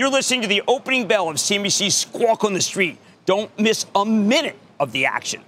You're listening to the opening bell of CNBC's Squawk on the Street. Don't miss a minute of the action.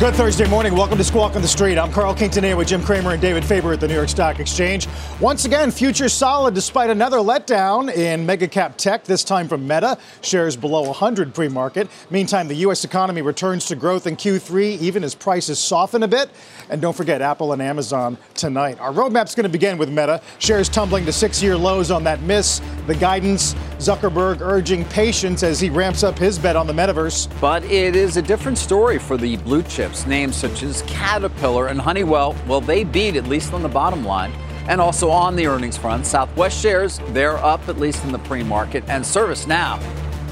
Good Thursday morning. Welcome to Squawk on the Street. I'm Carl Quintanilla with Jim Cramer and David Faber at the New York Stock Exchange. Once again, futures solid despite another letdown in mega cap tech, this time from Meta. Shares below 100 pre market. Meantime, the U.S. economy returns to growth in Q3, even as prices soften a bit. And don't forget Apple and Amazon tonight. Our roadmap's going to begin with Meta. Shares tumbling to six year lows on that miss. The guidance, Zuckerberg urging patience as he ramps up his bet on the metaverse. But it is a different story for the blue Names such as Caterpillar and Honeywell, well, they beat at least on the bottom line. And also on the earnings front, Southwest shares, they're up at least in the pre market. And ServiceNow,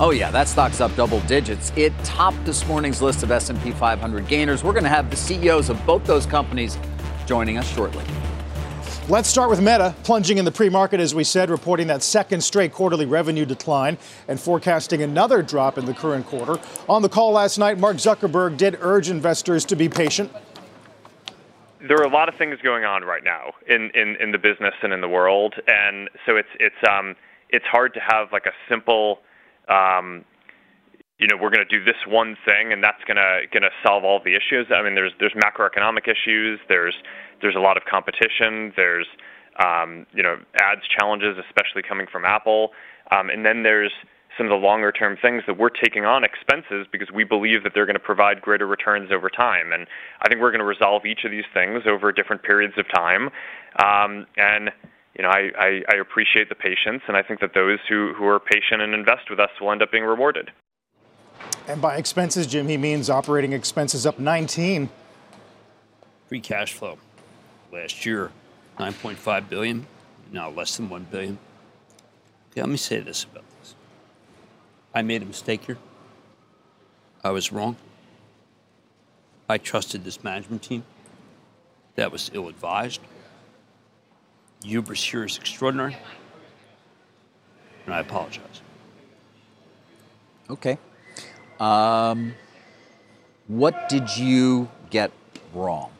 oh yeah, that stock's up double digits. It topped this morning's list of S&P 500 gainers. We're going to have the CEOs of both those companies joining us shortly. Let's start with Meta, plunging in the pre market, as we said, reporting that second straight quarterly revenue decline and forecasting another drop in the current quarter. On the call last night, Mark Zuckerberg did urge investors to be patient. There are a lot of things going on right now in, in, in the business and in the world, and so it's it's um it's hard to have like a simple um, you know, we're going to do this one thing and that's going to going to solve all the issues. I mean, there's there's macroeconomic issues, there's there's a lot of competition, there's um, you know, ads challenges, especially coming from Apple, um, and then there's some of the longer term things that we're taking on expenses because we believe that they're going to provide greater returns over time. And I think we're going to resolve each of these things over different periods of time. Um, and you know, I, I, I appreciate the patience, and I think that those who, who are patient and invest with us will end up being rewarded. And by expenses, Jim, he means operating expenses up 19. Free cash flow last year, 9.5 billion, now less than 1 billion. Okay, let me say this about this. I made a mistake here. I was wrong. I trusted this management team. That was ill advised. Hubris here is extraordinary. And I apologize. Okay. Um, what did you get wrong?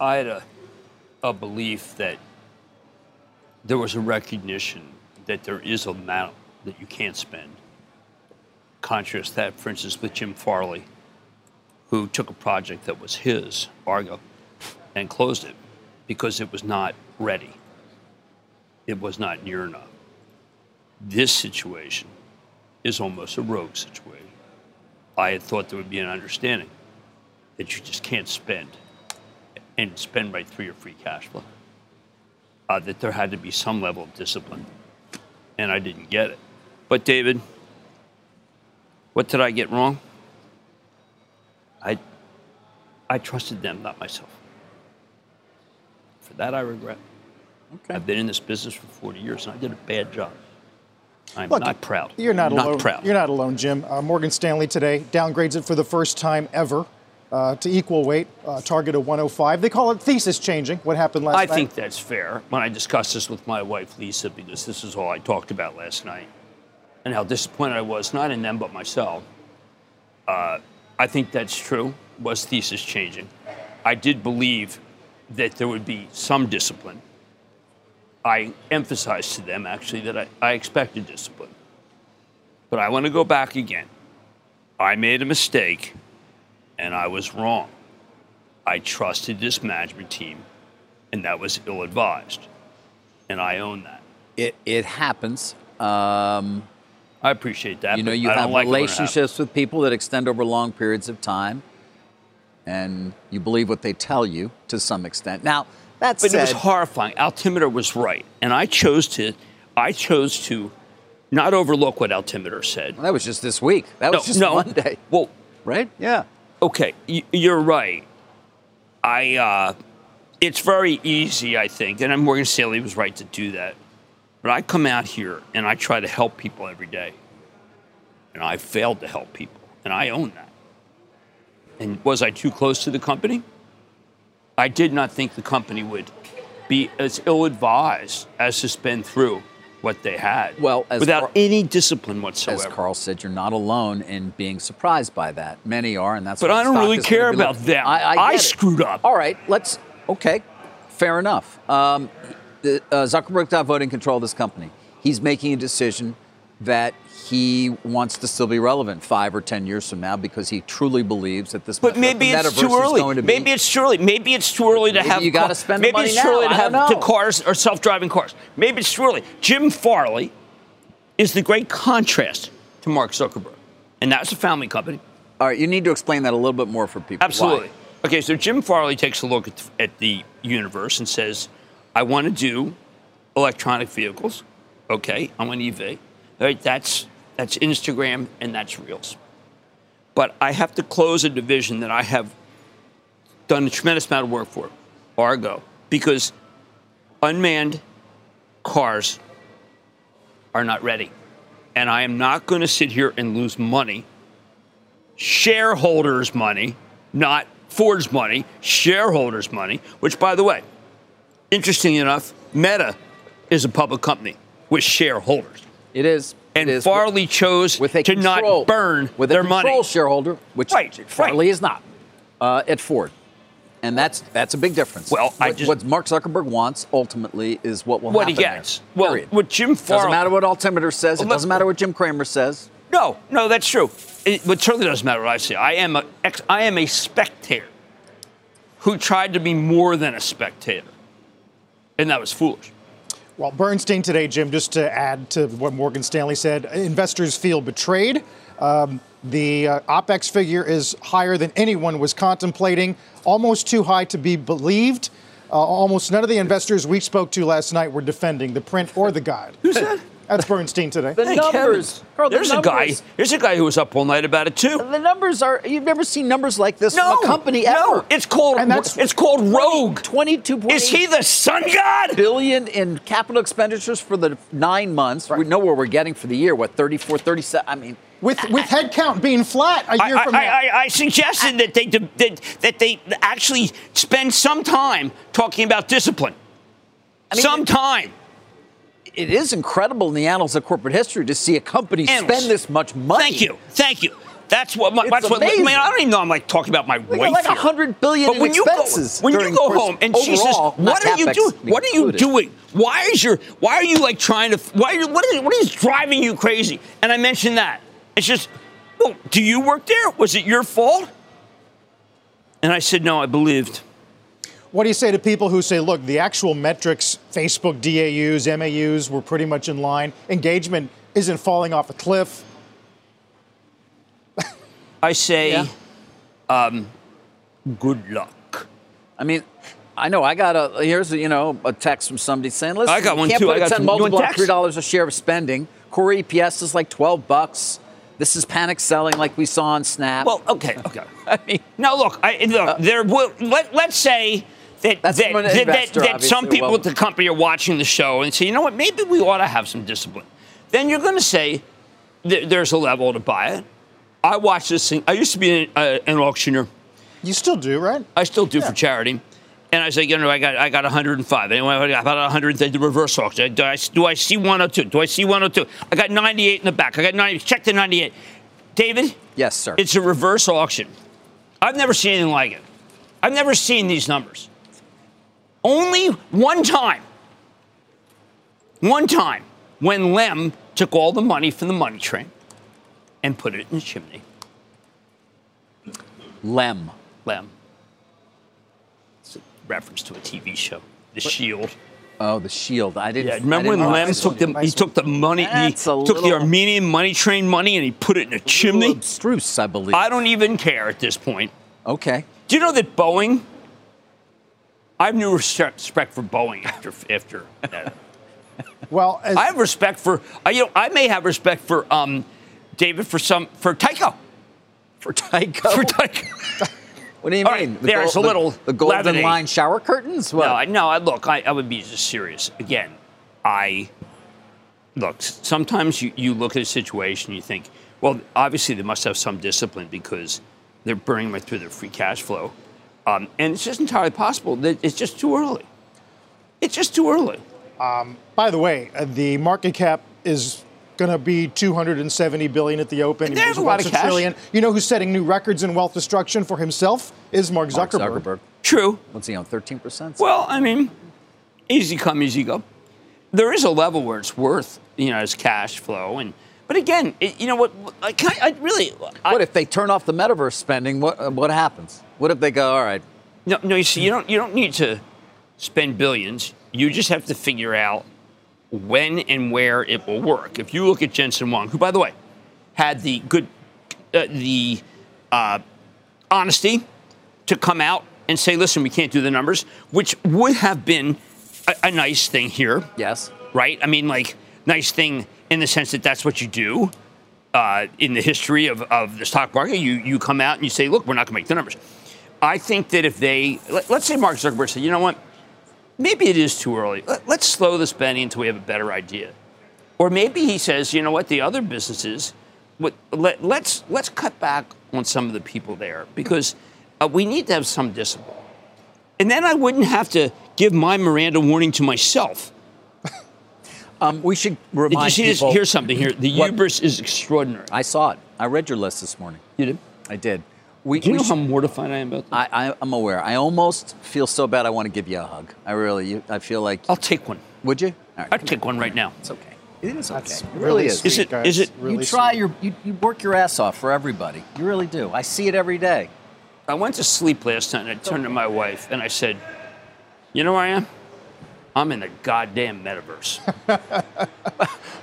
I had a, a belief that there was a recognition that there is a amount that you can't spend. Contrast that, for instance, with Jim Farley, who took a project that was his, Argo, and closed it because it was not ready. It was not near enough. This situation is almost a rogue situation. I had thought there would be an understanding that you just can't spend and spend right through your free cash flow. Uh, that there had to be some level of discipline, and I didn't get it. But David, what did I get wrong? I, I trusted them, not myself. For that, I regret. Okay. I've been in this business for 40 years, and I did a bad job. I'm Look, not proud. You're not, not alone. proud. You're not alone, Jim. Uh, Morgan Stanley today downgrades it for the first time ever uh, to equal weight, uh, target of 105. They call it thesis changing. What happened last I night? I think that's fair. When I discussed this with my wife Lisa, because this is all I talked about last night, and how disappointed I was, not in them but myself. Uh, I think that's true. Was thesis changing? I did believe that there would be some discipline. I emphasized to them actually that I, I expected discipline. But I want to go back again. I made a mistake and I was wrong. I trusted this management team, and that was ill advised. And I own that. It, it happens. Um, I appreciate that. you know, you have like it when it relationships with people that extend over long periods of time, and you believe what they tell you to some extent. Now, that But said, it was horrifying. Altimeter was right, and I chose to, I chose to, not overlook what Altimeter said. that was just this week. That was just no. Monday, Well, right? Yeah. okay, y- you're right. I, uh, it's very easy, I think, and Morgan Stanley was right to do that. But I come out here and I try to help people every day. And I failed to help people, and I own that. And was I too close to the company? I did not think the company would be as ill advised as to spend through what they had Well, as without Car- any discipline whatsoever. As. Carl said, you're not alone in being surprised by that. Many are, and that's. But I don't really care about low. them. I, I, I screwed up. All right, let's. Okay, fair enough. Um, the, uh, Zuckerberg's not voting control of this company. He's making a decision that he wants to still be relevant five or ten years from now because he truly believes that this. But that maybe the it's too early. going to be- Maybe it's too early. Maybe it's too early to Maybe have. you gotta car- spend the Maybe money it's too early to have know. cars or self-driving cars. Maybe it's too early. Jim Farley is the great contrast to Mark Zuckerberg, and that's a family company. All right, you need to explain that a little bit more for people. Why? Absolutely. Okay, so Jim Farley takes a look at, at the universe and says, I want to do electronic vehicles. Okay, I'm an EV. Right, that's, that's Instagram and that's Reels. But I have to close a division that I have done a tremendous amount of work for, Argo, because unmanned cars are not ready. And I am not going to sit here and lose money shareholders' money, not Ford's money, shareholders' money, which, by the way, interesting enough, Meta is a public company with shareholders. It is. And it is Farley chose with a to control, not burn with their money. shareholder, which Right, Farley right. is not uh, at Ford, and that's that's a big difference. Well, I what, just- what Mark Zuckerberg wants ultimately is what will What he happen there. gets. Well, Period. what Jim Farley doesn't matter what Altimeter says. It Well, let- doesn't matter what Jim Cramer says. No, no, that's true. It, but certainly doesn't matter what I say. I am a ex, I am a spectator who tried to be more than a spectator, and that was foolish. Well, Bernstein today, Jim, just to add to what Morgan Stanley said, investors feel betrayed. Um, the uh, OPEX figure is higher than anyone was contemplating, almost too high to be believed. Uh, almost none of the investors we spoke to last night were defending the print or the guide. Who's that? That's Bernstein today. The Hey, numbers, Kevin, Carl, the there's a guy. numbers- There's a guy who was up all night about it too. The numbers are. You've never seen numbers like this No, from a company no, ever. it's called And that's- it's called Rogue. Twenty-two. Is he the sun god? billion in capital expenditures for the nine months. We know where we're getting for the year. What 34, 37? I mean, With, with headcount being flat a I, year from I, now. I, I suggested that they that, that they actually spend some time talking about discipline. mean, some time. It is incredible in the annals of corporate history to see a company Annals. spend this much money. Thank you. Thank you. That's what. My, that's what. I, mean, I don't even know. I'm like talking about my They wife like a hundred billion But in when you expenses. go when you go home and she says, overall, "What are you doing? What are you doing? Why is your Why are you like trying to? Why are you, what is what is driving you crazy?" And I mentioned that. It's just, well, do you work there? Was it your fault? And I said, "No, I believed." What do you say to people who say, look, the actual metrics, Facebook DAUs, MAUs, were pretty much in line. Engagement isn't falling off a cliff. I say, Yeah. um, good luck. I mean, I know I got a here's a, you know a text from somebody saying, "Listen, I got you one can't too. Put I got a 10 some- you want multiple on text? three dollars a share of spending. Core EPS is like twelve bucks. This is panic selling, like we saw on Snap. Well, okay, okay. I mean, Now look, I, look there will let, let's say that That's that, from an that, that, some people Well- at the company are watching the show and say, you know what, maybe we ought to have some discipline. Then you're going to say th- there's a level to buy it. I watch this thing. I used to be an, uh, an auctioneer. You still do, right? I still do for charity. And I say, you know, I got I got 105. Anyway, I got about 100. The reverse auction. Do I, do I see 102? Do I see 102? I got 98 in the back. I got 90. Check the 98. David, yes, sir. it's a reverse auction. I've never seen anything like it. I've never seen these numbers. Only one time, one time, when Lem took all the money from the money train and put it in the chimney. Lem. Lem. It's a reference to a TV show, The Shield. Oh, the shield. I didn't. Yeah, remember when didn't Lem nice took the he took the money, he a took the Armenian money train money and he put it in a chimney? Abstruse, I believe. I don't even care at this point. okay. Do you know that Boeing? I have new respect respect for Boeing after after that. Well, as, I have respect for I you know I may have respect for um David for some for Tyco For Tyco. for Tyco. What do you All mean? right, there's gold- a little the, the golden leavening. line shower curtains. What? No, I, no, I, look, I, I would be just serious. Again, I look. Sometimes you, you look at a situation, you think, well, obviously they must have some discipline because they're burning right through their free cash flow, um, and it's just entirely possible that it's just too early. It's just too early. By the way, uh, the market cap is going to be 270 billion at the open. There's a lot once of cash. trillion. You know who's setting new records in wealth destruction for himself is Mark Mark Zuckerberg. Zuckerberg. True. What's he on? Thirteen percent. Well, I mean, easy come, easy go. There is a level where it's worth, you know, as cash flow, and but again, it, you know what? I, I really. I, What if they turn off the metaverse spending? What uh, what happens? What if they go? All right, No, no. You see, you don't you don't need to spend billions. You just have to figure out when and where it will work. If you look at Jensen Huang, who, by the way, had the good, uh, the uh, honesty to come out and say, "Listen, we can't do the numbers," which would have been a, a nice thing here, yes. right? I mean, like nice thing in the sense that that's what you do. Uh, in the history of, of the stock market, you, you come out and you say, look, we're not going to make the numbers. I think that if they, let, us say Mark Zuckerberg said, you know what, maybe it is too early. Let, let's slow the spending until we have a better idea. Or maybe he says, you know what, the other businesses, what, let, let's, let's cut back on some of the people there because uh, we need to have some discipline. And then I wouldn't have to give my Miranda warning to myself. Um, we should Did you remind see this? people. Here's something here. The What- hubris is extraordinary. I saw it. I read your list this morning. You did? I did. We, Do you we know how mortified I am about that? I, I, I'm aware. I almost feel so bad. I want to give you a hug. I really. You, I feel like. I'll take one. Would you? All right. I'd take one right now. It's okay. It is okay. That's it really really is. sweet, Is it- guys. is it- Really you try sweet. your. You, you work your ass off for everybody. You really do. I see it every day. I went to sleep last night and I turned to my wife and I said, You know where I am? I'm in the goddamn metaverse.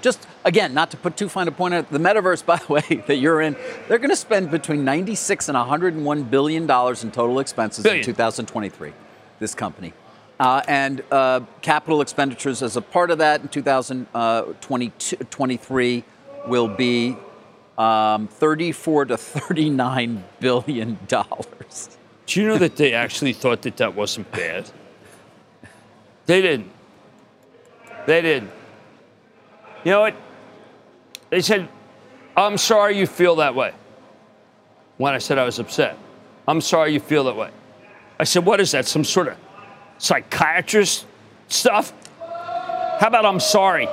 Just again, not to put too fine a point on it, the metaverse, by the way, that you're in, they're going to spend between 96 and 101 billion dollars in total expenses Billion. in 2023. This company, uh, and uh, capital expenditures as a part of that in 2023 will be um, 34 to 39 billion dollars. Do you know that they actually thought that that wasn't bad? They didn't. They didn't. You know what? They said, I'm sorry you feel that way. When I said I was upset, I'm sorry you feel that way. I said, What is that? Some sort of psychiatrist stuff? How about I'm sorry?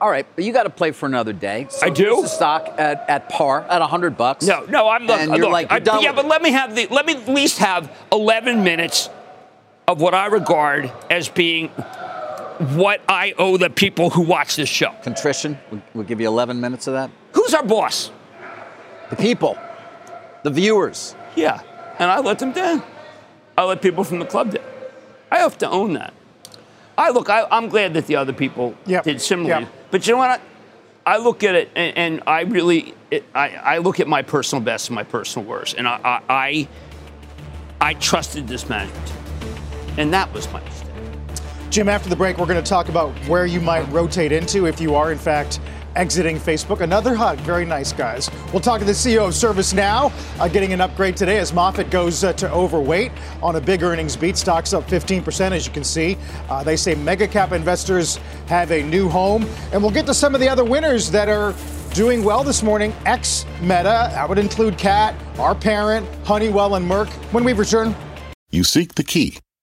All right, but you got to play for another day. So I do? the stock at, at par at 100 bucks. No, no, I'm look, And look, you're like, I- you're done yeah, but it. let me have the let me at least have 11 minutes of what I regard as being what I owe the people who watch this show. Contrition. We'll, we'll give you 11 minutes of that. Who's our boss? The people, the viewers. Yeah, and I let them down. I let people from the club down. I have to own that. I look. I, I'm glad that the other people Yep, did similarly. yep. But you know what? I, I look at it, and, and I really, it, I, I look at my personal best and my personal worst, and I, I, I, I trusted this management, and that was my mistake. Jim, after the break, we're going to talk about where you might rotate into if you are, in fact, exiting Facebook. Another hug. Very nice, guys. We'll talk to the CEO of ServiceNow, uh, getting an upgrade today as Moffett goes uh, to overweight on a big earnings beat. Stocks up 15%, as you can see. Uh, they say mega cap investors have a new home. And we'll get to some of the other winners that are doing well this morning. Ex Meta, that would include Cat, our parent, Honeywell, and Merck. When we return, You seek the key,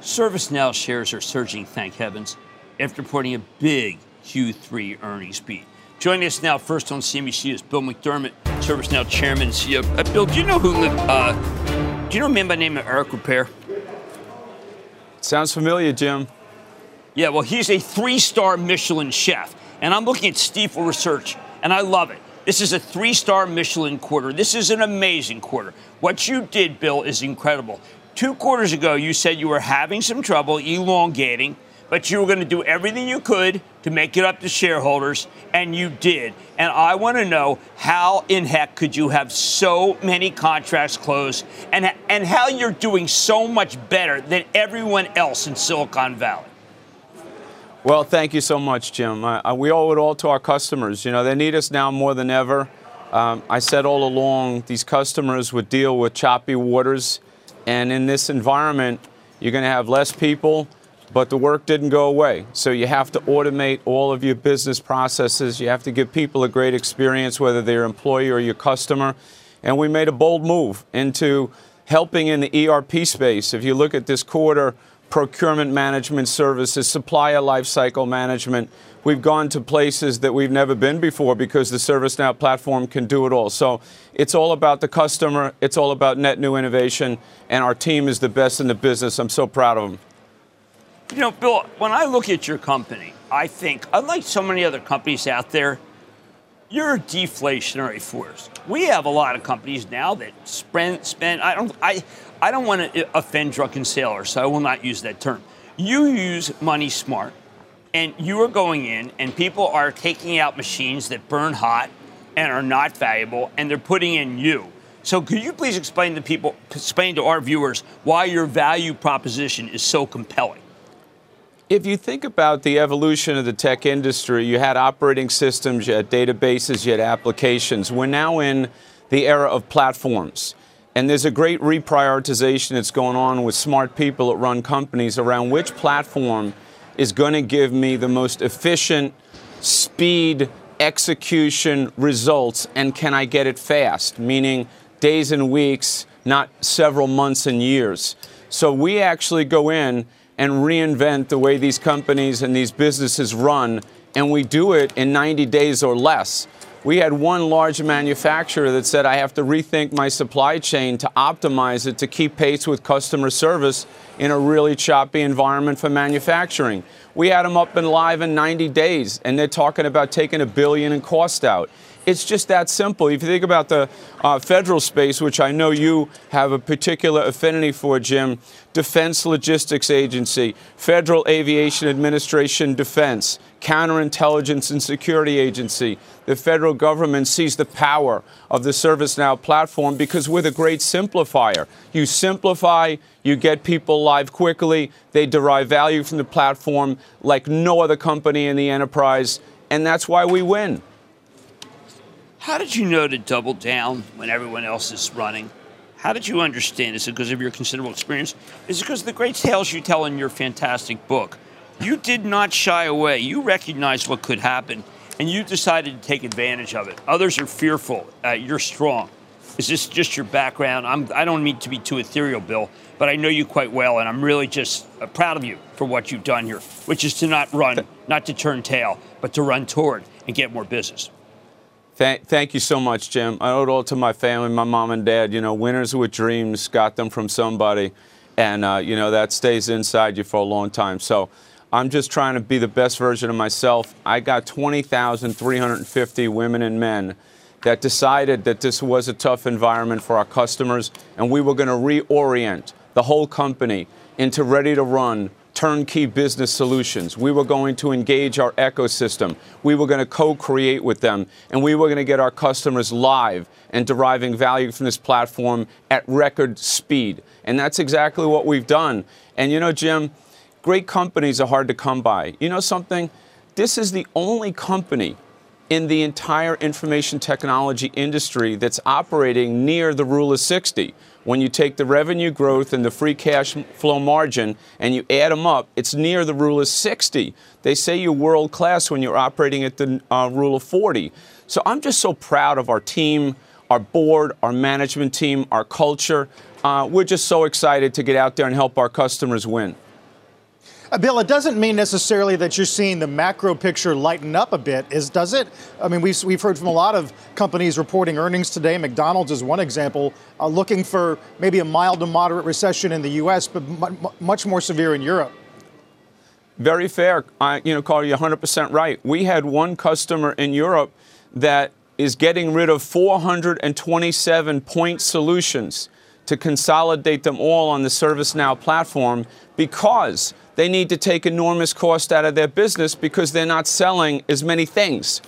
ServiceNow shares are surging, thank heavens, after reporting a big Q3 earnings beat. Joining us now, first on CNBC, is Bill McDermott, ServiceNow chairman and CEO. Uh, Bill, do you know who? Uh, do you know a man by the name of Eric Ripert? Sounds familiar, Jim. Yeah, well, he's a three-star Michelin chef, and I'm looking at Stifel Research, and I love it. This is a three-star Michelin quarter. This is an amazing quarter. What you did, Bill, is incredible. Two quarters ago, you said you were having some trouble elongating, but you were going to do everything you could to make it up to shareholders, and you did. And I want to know how in heck could you have so many contracts closed and, and how you're doing so much better than everyone else in Silicon Valley? Well, thank you so much, Jim. Uh, we owe it all to our customers. You know, they need us now more than ever. Um, I said all along these customers would deal with choppy waters and in this environment, you're going to have less people, but the work didn't go away. So you have to automate all of your business processes. You have to give people a great experience, whether they're employee or your customer. And we made a bold move into helping in the ERP space. If you look at this quarter, procurement management services, supplier lifecycle management, We've gone to places that we've never been before because the ServiceNow platform can do it all. So it's all about the customer, it's all about net new innovation, and our team is the best in the business. I'm so proud of them. You know, Bill, when I look at your company, I think, unlike so many other companies out there, you're a deflationary force. We have a lot of companies now that spend, spend I don't, I, I don't want to offend drunken sailors, so I will not use that term. You use money smart and you are going in and people are taking out machines that burn hot and are not valuable and they're putting in you. So could you please explain to people explain to our viewers why your value proposition is so compelling? If you think about the evolution of the tech industry, you had operating systems, you had databases, you had applications. We're now in the era of platforms. And there's a great reprioritization that's going on with smart people that run companies around which platform is going to give me the most efficient speed execution results and can I get it fast, meaning days and weeks, not several months and years. So we actually go in and reinvent the way these companies and these businesses run, and we do it in 90 days or less. We had one large manufacturer that said, I have to rethink my supply chain to optimize it to keep pace with customer service in a really choppy environment for manufacturing. We had them up and live in 90 days, and they're talking about taking a billion in cost out. It's just that simple. If you think about the uh, federal space, which I know you have a particular affinity for, Jim, Defense Logistics Agency, Federal Aviation Administration Defense, Counterintelligence and Security Agency, the federal government sees the power of the ServiceNow platform because we're the great simplifier. You simplify, you get people live quickly, they derive value from the platform like no other company in the enterprise, and that's why we win. How did you know to double down when everyone else is running? How did you understand? Is it because of your considerable experience? Is it because of the great tales you tell in your fantastic book? You did not shy away. You recognized what could happen, and you decided to take advantage of it. Others are fearful. Uh, you're strong. Is this just your background? I'm, I do not mean to be too ethereal, Bill, but I know you quite well, and I'm really just uh, proud of you for what you've done here, which is to not run, not to turn tail, but to run toward and get more business. Thank, thank you so much, Jim. I owe it all to my family, my mom and dad. You know, winners with dreams got them from somebody, and uh, you know that stays inside you for a long time. So. I'm just trying to be the best version of myself. I got 20,350 women and men that decided that this was a tough environment for our customers, and we were going to reorient the whole company into ready to run turnkey business solutions. We were going to engage our ecosystem. We were going to co create with them. And we were going to get our customers live and deriving value from this platform at record speed. And that's exactly what we've done. And you know, Jim, great companies are hard to come by. You know something? This is the only company in the entire information technology industry that's operating near the rule of 60. When you take the revenue growth and the free cash flow margin and you add them up, it's near the rule of 60. They say you're world class when you're operating at the uh, rule of 40. So I'm just so proud of our team, our board, our management team, our culture. Uh, we're just so excited to get out there and help our customers win. Uh, Bill, it doesn't mean necessarily that you're seeing the macro picture lighten up a bit, is does it? I mean, we've, we've heard from a lot of companies reporting earnings today. McDonald's is one example, uh, looking for maybe a mild to moderate recession in the U.S., but much more severe in Europe. Very fair. I, you know, Carl, you're 100% right. We had one customer in Europe that is getting rid of 427 point solutions to consolidate them all on the ServiceNow platform because they need to take enormous cost out of their business because they're not selling as many things.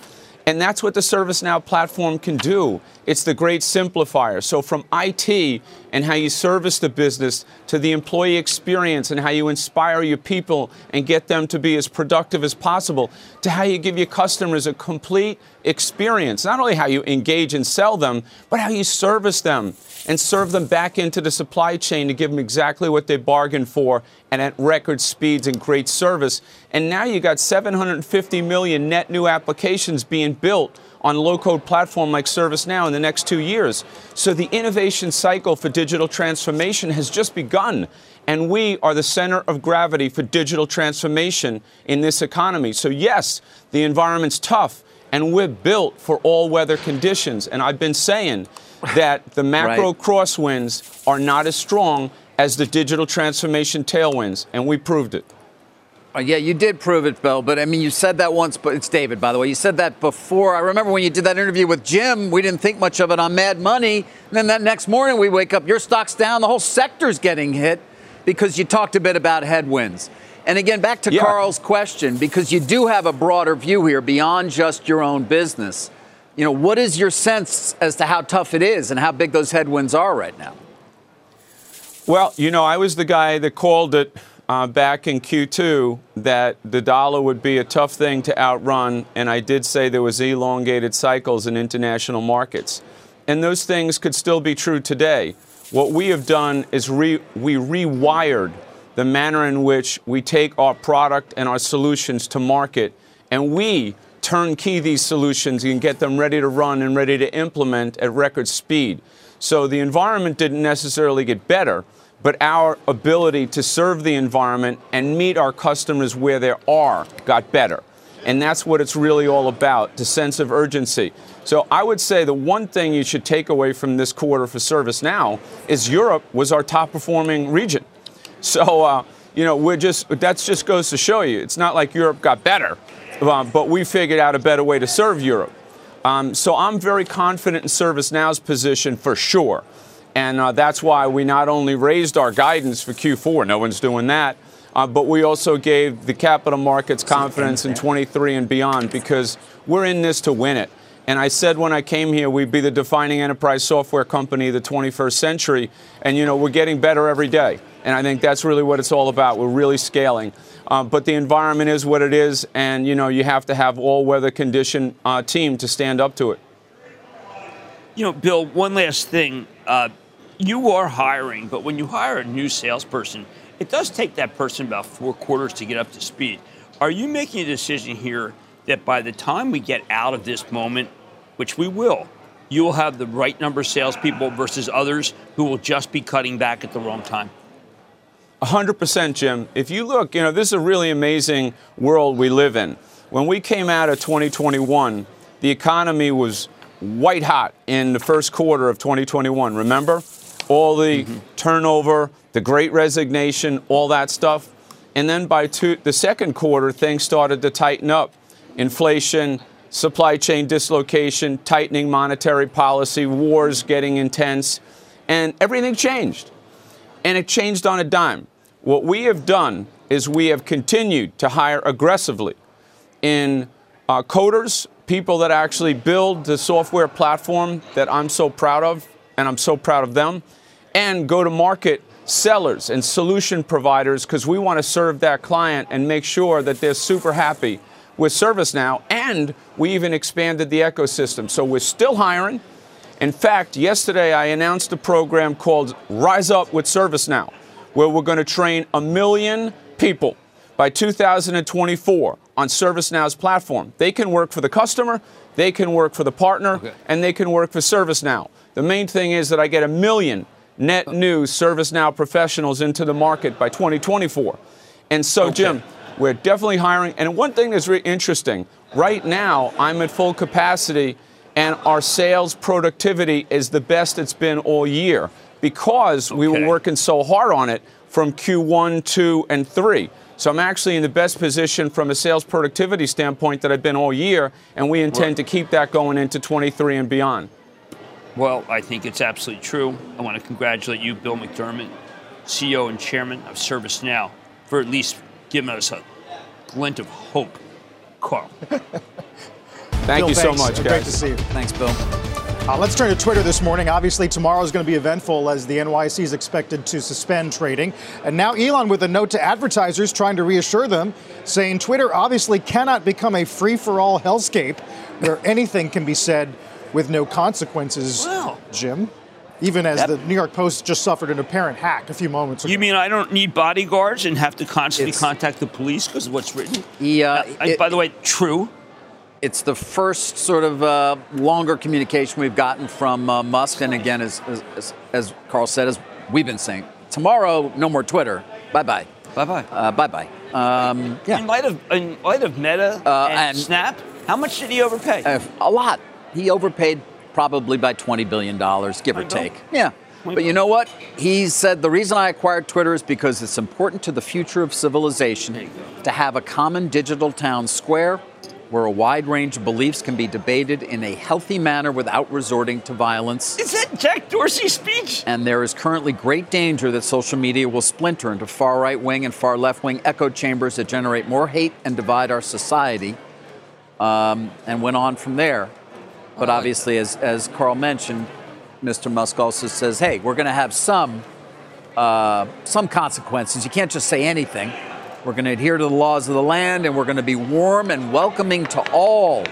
And that's what the ServiceNow platform can do. It's the great simplifier. So, from IT and how you service the business to the employee experience and how you inspire your people and get them to be as productive as possible, to how you give your customers a complete experience. Not only how you engage and sell them, but how you service them and serve them back into the supply chain to give them exactly what they bargained for and at record speeds and great service. And now you got 750 million net new applications being built on low code platform like ServiceNow in the next two years. So the innovation cycle for digital transformation has just begun. And we are the center of gravity for digital transformation in this economy. So, yes, the environment's tough, and we're built for all weather conditions. And I've been saying that the macro right. crosswinds are not as strong as the digital transformation tailwinds, and we proved it. Uh, yeah, you did prove it, Bill. But I mean, you said that once. But it's David, by the way. You said that before. I remember when you did that interview with Jim. We didn't think much of it on Mad Money. And then that next morning, we wake up, your stock's down. The whole sector's getting hit because you talked a bit about headwinds. And again, back to yeah. Carl's question, because you do have a broader view here beyond just your own business. You know, what is your sense as to how tough it is and how big those headwinds are right now? Well, you know, I was the guy that called it uh, back in Q2 that the dollar would be a tough thing to outrun, and I did say there was elongated cycles in international markets. And those things could still be true today. What we have done is re- we rewired the manner in which we take our product and our solutions to market, and we turnkey these solutions and get them ready to run and ready to implement at record speed. So the environment didn't necessarily get better, but our ability to serve the environment and meet our customers where they are got better. And that's what it's really all about the sense of urgency. So I would say the one thing you should take away from this quarter for ServiceNow is Europe was our top performing region. So, uh, you know, we're just, that just goes to show you, it's not like Europe got better. Um, but we figured out a better way to serve Europe. Um, so I'm very confident in ServiceNow's position for sure. And uh, that's why we not only raised our guidance for Q4, no one's doing that, uh, but we also gave the capital markets confidence in 23 and beyond because we're in this to win it. And I said when I came here, we'd be the defining enterprise software company of the 21st century. And, you know, we're getting better every day. And I think that's really what it's all about. We're really scaling. Uh, but the environment is what it is, and you know you have to have all weather condition uh, team to stand up to it. You know, Bill. One last thing. Uh, you are hiring, but when you hire a new salesperson, it does take that person about four quarters to get up to speed. Are you making a decision here that by the time we get out of this moment, which we will, you will have the right number of salespeople versus others who will just be cutting back at the wrong time? 100%, Jim. If you look, you know, this is a really amazing world we live in. When we came out of 2021, the economy was white hot in the first quarter of 2021. Remember? All the mm-hmm. turnover, the great resignation, all that stuff. And then by two, the second quarter, things started to tighten up. Inflation, supply chain dislocation, tightening monetary policy, wars getting intense, and everything changed. And it changed on a dime. What we have done is we have continued to hire aggressively in uh, coders, people that actually build the software platform that I'm so proud of, and I'm so proud of them, and go to market sellers and solution providers because we want to serve that client and make sure that they're super happy with ServiceNow. And we even expanded the ecosystem. So we're still hiring. In fact, yesterday I announced a program called Rise Up with ServiceNow, where we're going to train a million people by 2024 on ServiceNow's platform. They can work for the customer, they can work for the partner, okay. and they can work for ServiceNow. The main thing is that I get a million net new ServiceNow professionals into the market by 2024. And so, okay. Jim, we're definitely hiring. And one thing that's really interesting right now, I'm at full capacity, and our sales productivity is the best it's been all year because okay. we were working so hard on it from Q1, 2, and 3. So I'm actually in the best position from a sales productivity standpoint that I've been all year, and we intend to keep that going into 23 and beyond. Well, I think it's absolutely true. I want to congratulate you, Bill McDermott, CEO and Chairman of ServiceNow, for at least giving us a glint of hope. Carl. Thank Bill, you thanks. so much, guys. Great to see you. Thanks, Bill. Uh, let's turn to Twitter this morning. Obviously, tomorrow is going to be eventful as the NYSE is expected to suspend trading. And now Elon with a note to advertisers trying to reassure them, saying Twitter obviously cannot become a free for all hellscape where anything can be said with no consequences, well, Jim. Even as the New York Post just suffered an apparent hack a few moments ago. You mean I don't need bodyguards and have to constantly it's, contact the police because of what's written? Yeah. Uh, it, by the way, true. It's the first sort of uh, longer communication we've gotten from uh, Musk. And again, as, as, as, Carl said, as we've been saying, tomorrow, no more Twitter. Bye bye. Bye bye. Uh, bye bye. Um, yeah. In light of in light of Meta uh, and, and, Snap, how much did he overpay? Uh, a lot. He overpaid probably by $20 billion, give or take. Yeah. But you know what? He said the reason I acquired Twitter is because it's important to the future of civilization to have a common digital town square where a wide range of beliefs can be debated in a healthy manner without resorting to violence. Is that Jack Dorsey's speech? And there is currently great danger that social media will splinter into far right wing and far left wing echo chambers that generate more hate and divide our society. Um, and went on from there. But obviously, as, as Carl mentioned, Mr. Musk also says, hey, we're going to have some, uh, some consequences. You can't just say anything. We're going to adhere to the laws of the land, and we're going to be warm and welcoming to all,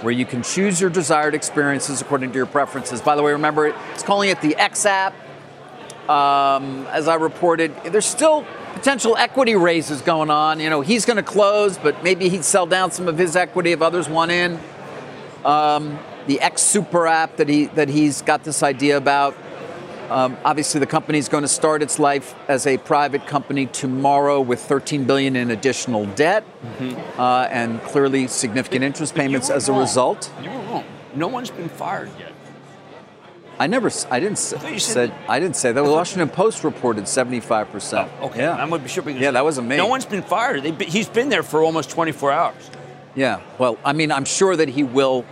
where you can choose your desired experiences according to your preferences. By the way, remember, it's calling it the X app. Um, as I reported, there's still potential equity raises going on. You know, he's going to close, but maybe he'd sell down some of his equity if others want in. Um, the X Super app that he that he's got this idea about. Um, obviously, the company is going to start its life as a private company tomorrow with 13 billion in additional debt, mm-hmm. uh, and clearly significant interest but payments as wrong. a result. You were wrong. No one's been fired yet. I never. I didn't. I said, I didn't say that. The Washington Post reported 75 percent. Oh, okay. Yeah. I'm going to be sure. Yeah, that wasn't me. No one's been fired. he's been there for almost 24 hours. Yeah. Well, I mean, I'm sure that he will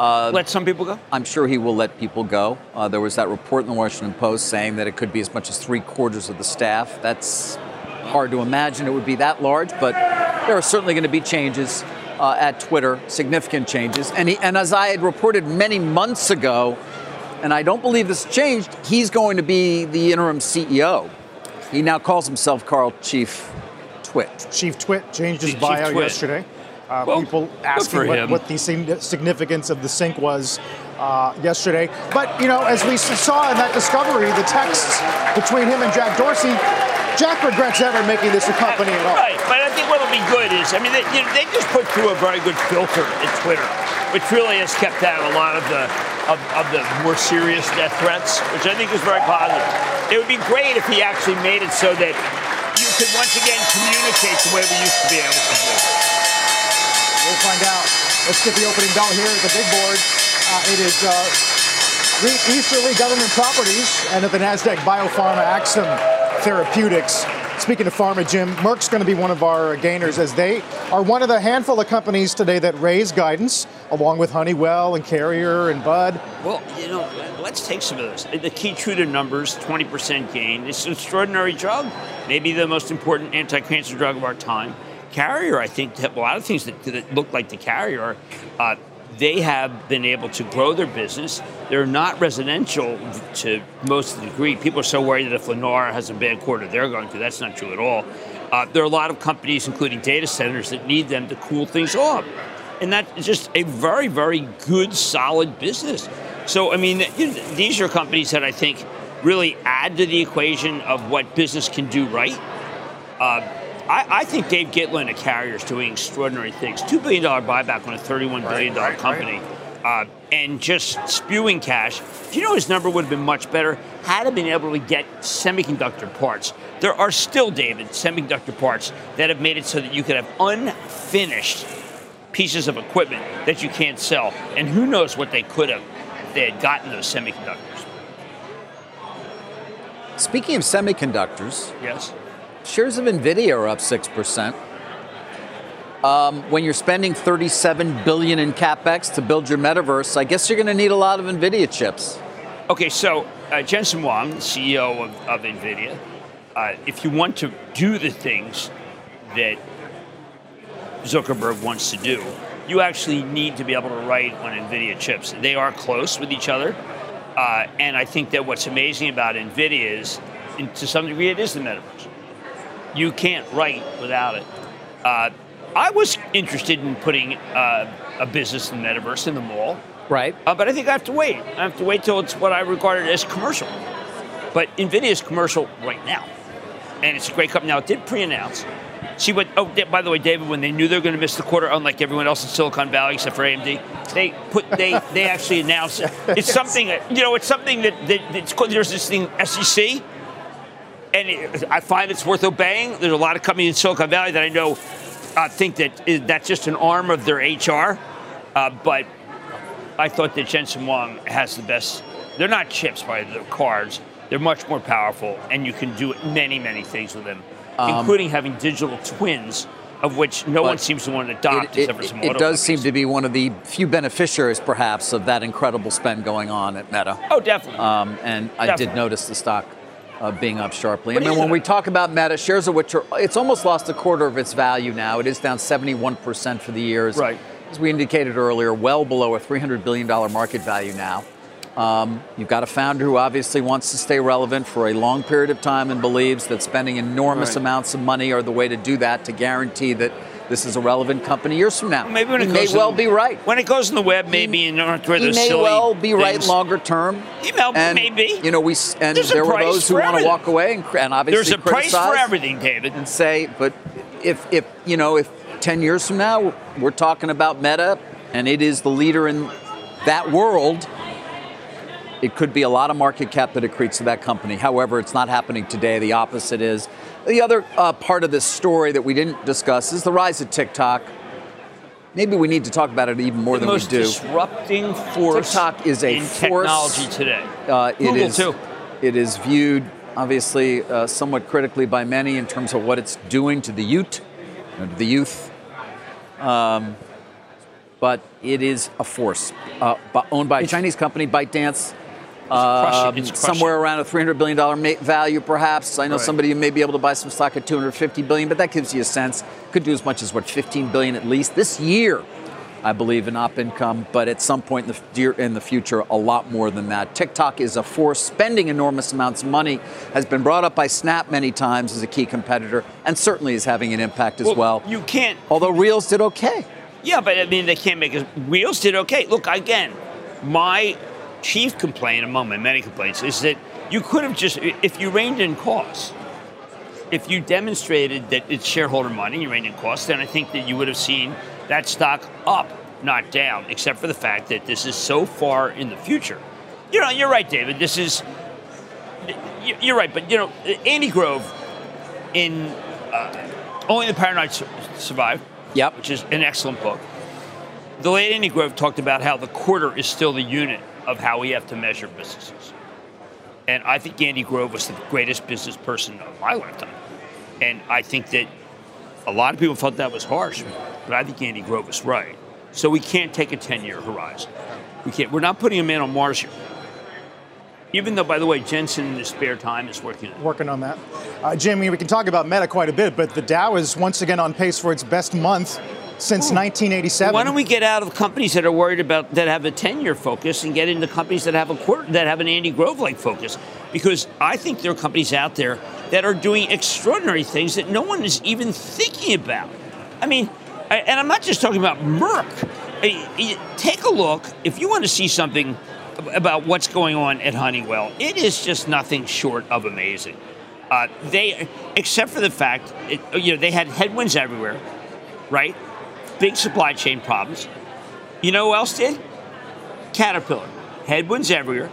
uh, let some people go? I'm sure he will let people go. Uh, there was that report in the Washington Post saying that it could be as much as three quarters of the staff. That's hard to imagine it would be that large, but there are certainly going to be changes uh, at Twitter, significant changes. And, he, and as I had reported many months ago, and I don't believe this changed, he's going to be the interim CEO. He now calls himself Carl Chief Twit. Chief Twit changed his Chief bio Twit. yesterday uh, well, people asking what, what, the significance of the sink was uh, yesterday. But, you know, as we saw in that discovery, the texts between him and Jack Dorsey, Jack regrets ever making this a company at all. Right, but I think what'll be good is, I mean, they, you know, they just put through a very good filter in Twitter, which really has kept out a lot of the of, of the more serious death threats, which I think is very positive. It would be great if he actually made it so that you could once again communicate the way we used to be able to do. We'll find out. Let's get the opening bell here at the big board. Uh, it is uh, Easterly Government Properties and at the NASDAQ Biopharma Axsome Therapeutics. Speaking of pharma, Jim, Merck's going to be one of our gainers as they are one of the handful of companies today that raise guidance along with Honeywell and Carrier and Bud. Well, you know, let's take some of those. The Keytruda numbers, 20% gain. It's an extraordinary drug, maybe the most important anti-cancer drug of our time. Carrier, I think, a lot of things that, that look like the Carrier, uh, they have been able to grow their business. They're not residential to most of the degree. People are so worried that if Lennar has a bad quarter, they're going to. That's not true at all. Uh, there are a lot of companies, including data centers, that need them to cool things off. And that's just a very, very good, solid business. So, I mean, these are companies that I think really add to the equation of what business can do right. Uh, I, I, think Dave Gitlin at Carrier is doing extraordinary things. $2 billion buyback on a $31 billion right, right, company. Right. Uh, and just spewing cash. Do you know his number would have been much better had he been able to get semiconductor parts? There are still, David, semiconductor parts that have made it so that you could have unfinished pieces of equipment that you can't sell. And who knows what they could have if they had gotten those semiconductors. Speaking of semiconductors, yes, shares of Nvidia are up six percent. Um, when you're spending 37 billion in capex to build your metaverse, I guess you're going to need a lot of Nvidia chips. Okay, so uh, Jensen Huang, CEO of, of Nvidia, uh, if you want to do the things that Zuckerberg wants to do, you actually need to be able to write on NVIDIA chips. They are close with each other. Uh, and I think that what's amazing about NVIDIA is, to some degree, it is the metaverse. You can't write without it. Uh, I was interested in putting uh, a business in the metaverse in the mall. Right. Uh, but I think I have to wait. I have to wait till it's what I regarded as commercial. But NVIDIA is commercial right now. And it's a great company. Now, it did pre announce See what? Oh, by the way, David, when they knew they were going to miss the quarter, unlike everyone else in Silicon Valley except for AMD, they put they they actually announced it's something you know it's something that, that it's there's this thing SEC, and I find it's worth obeying. There's a lot of companies in Silicon Valley that I know uh, think that is, that's just an arm of their HR, uh, but I thought that Jensen Huang has the best. They're not chips by the cards. They're much more powerful, and you can do many, many things with them um, including having digital twins, of which no one seems to want to adopt it, some It, it does seem to be one of the few beneficiaries, perhaps, of that incredible spend going on at Meta. Oh, definitely. Um, and definitely. I did notice the stock uh, being up sharply. and then when we talk about Meta, shares of which are, it's almost lost a quarter of its value now. It is down 71% for the years. Right. As we indicated earlier, well below a $300 billion market value now. Um, you've got a founder who obviously wants to stay relevant for a long period of time and believes that spending enormous right. amounts of money are the way to do that to guarantee that this is a relevant company years from now. maybe when he it may well be right. When it goes on the web, maybe in order to He may well be things. right longer term. He may, and, maybe. You know, we and There's there were those who want to walk away and, and obviously There's a price for everything, David. And say, but if if you know if ten years from now we're talking about Meta and it is the leader in that world it could be a lot of market cap that accretes to that company. However, it's not happening today. The opposite is. The other uh, part of this story that we didn't discuss is the rise of TikTok. Maybe we need to talk about it even more the than we do. disrupting force. TikTok is a in force. technology today. Uh, Google it is, too. It is viewed obviously uh, somewhat critically by many in terms of what it's doing to the youth, to the youth. Um, but it is a force uh, owned by a Chinese company, ByteDance. Um, somewhere around a $300 billion value, perhaps. I know right. somebody may be able to buy some stock at 250 billion, but that gives you a sense. Could do as much as what 15 billion at least this year, I believe, in op income. But at some point in the in the future, a lot more than that. TikTok is a force spending enormous amounts of money. Has been brought up by Snap many times as a key competitor, and certainly is having an impact as well. well. You can't. Although Reels did okay. Yeah, but I mean, they can't make it. Reels did okay. Look, again, my chief complaint among my many complaints is that you could have just, if you reined in costs, if you demonstrated that it's shareholder money, you reined in costs, then I think that you would have seen that stock up, not down, except for the fact that this is so far in the future. You know, you're right, David. This is, you're right, but you know, Andy Grove in uh, Only the Paranoid Survive, yep. which is an excellent book. The late Andy Grove talked about how the quarter is still the unit of how we have to measure businesses. And I think Andy Grove was the greatest business person of my lifetime. And I think that a lot of people felt that was harsh, but I think Andy Grove was right. So we can't take a 10 year horizon. We can't. We're not putting a man on Mars here. Even though, by the way, Jensen in his spare time is working on. Working on that. Uh, Jimmy, we can talk about Meta quite a bit, but the Dow is once again on pace for its best month since 1987. Why don't we get out of companies that are worried about that have a 10-year focus and get into companies that have a quarter that have an Andy Grove-like focus? Because I think there are companies out there that are doing extraordinary things that no one is even thinking about. I mean, I- and I'm not just talking about Merck. I- I- Take a look if you want to see something about what's going on at Honeywell. It is just nothing short of amazing. Uh, they, except for the fact, it, you know, they had headwinds everywhere, right? Big supply chain problems. You know who else did? Caterpillar. Headwinds everywhere.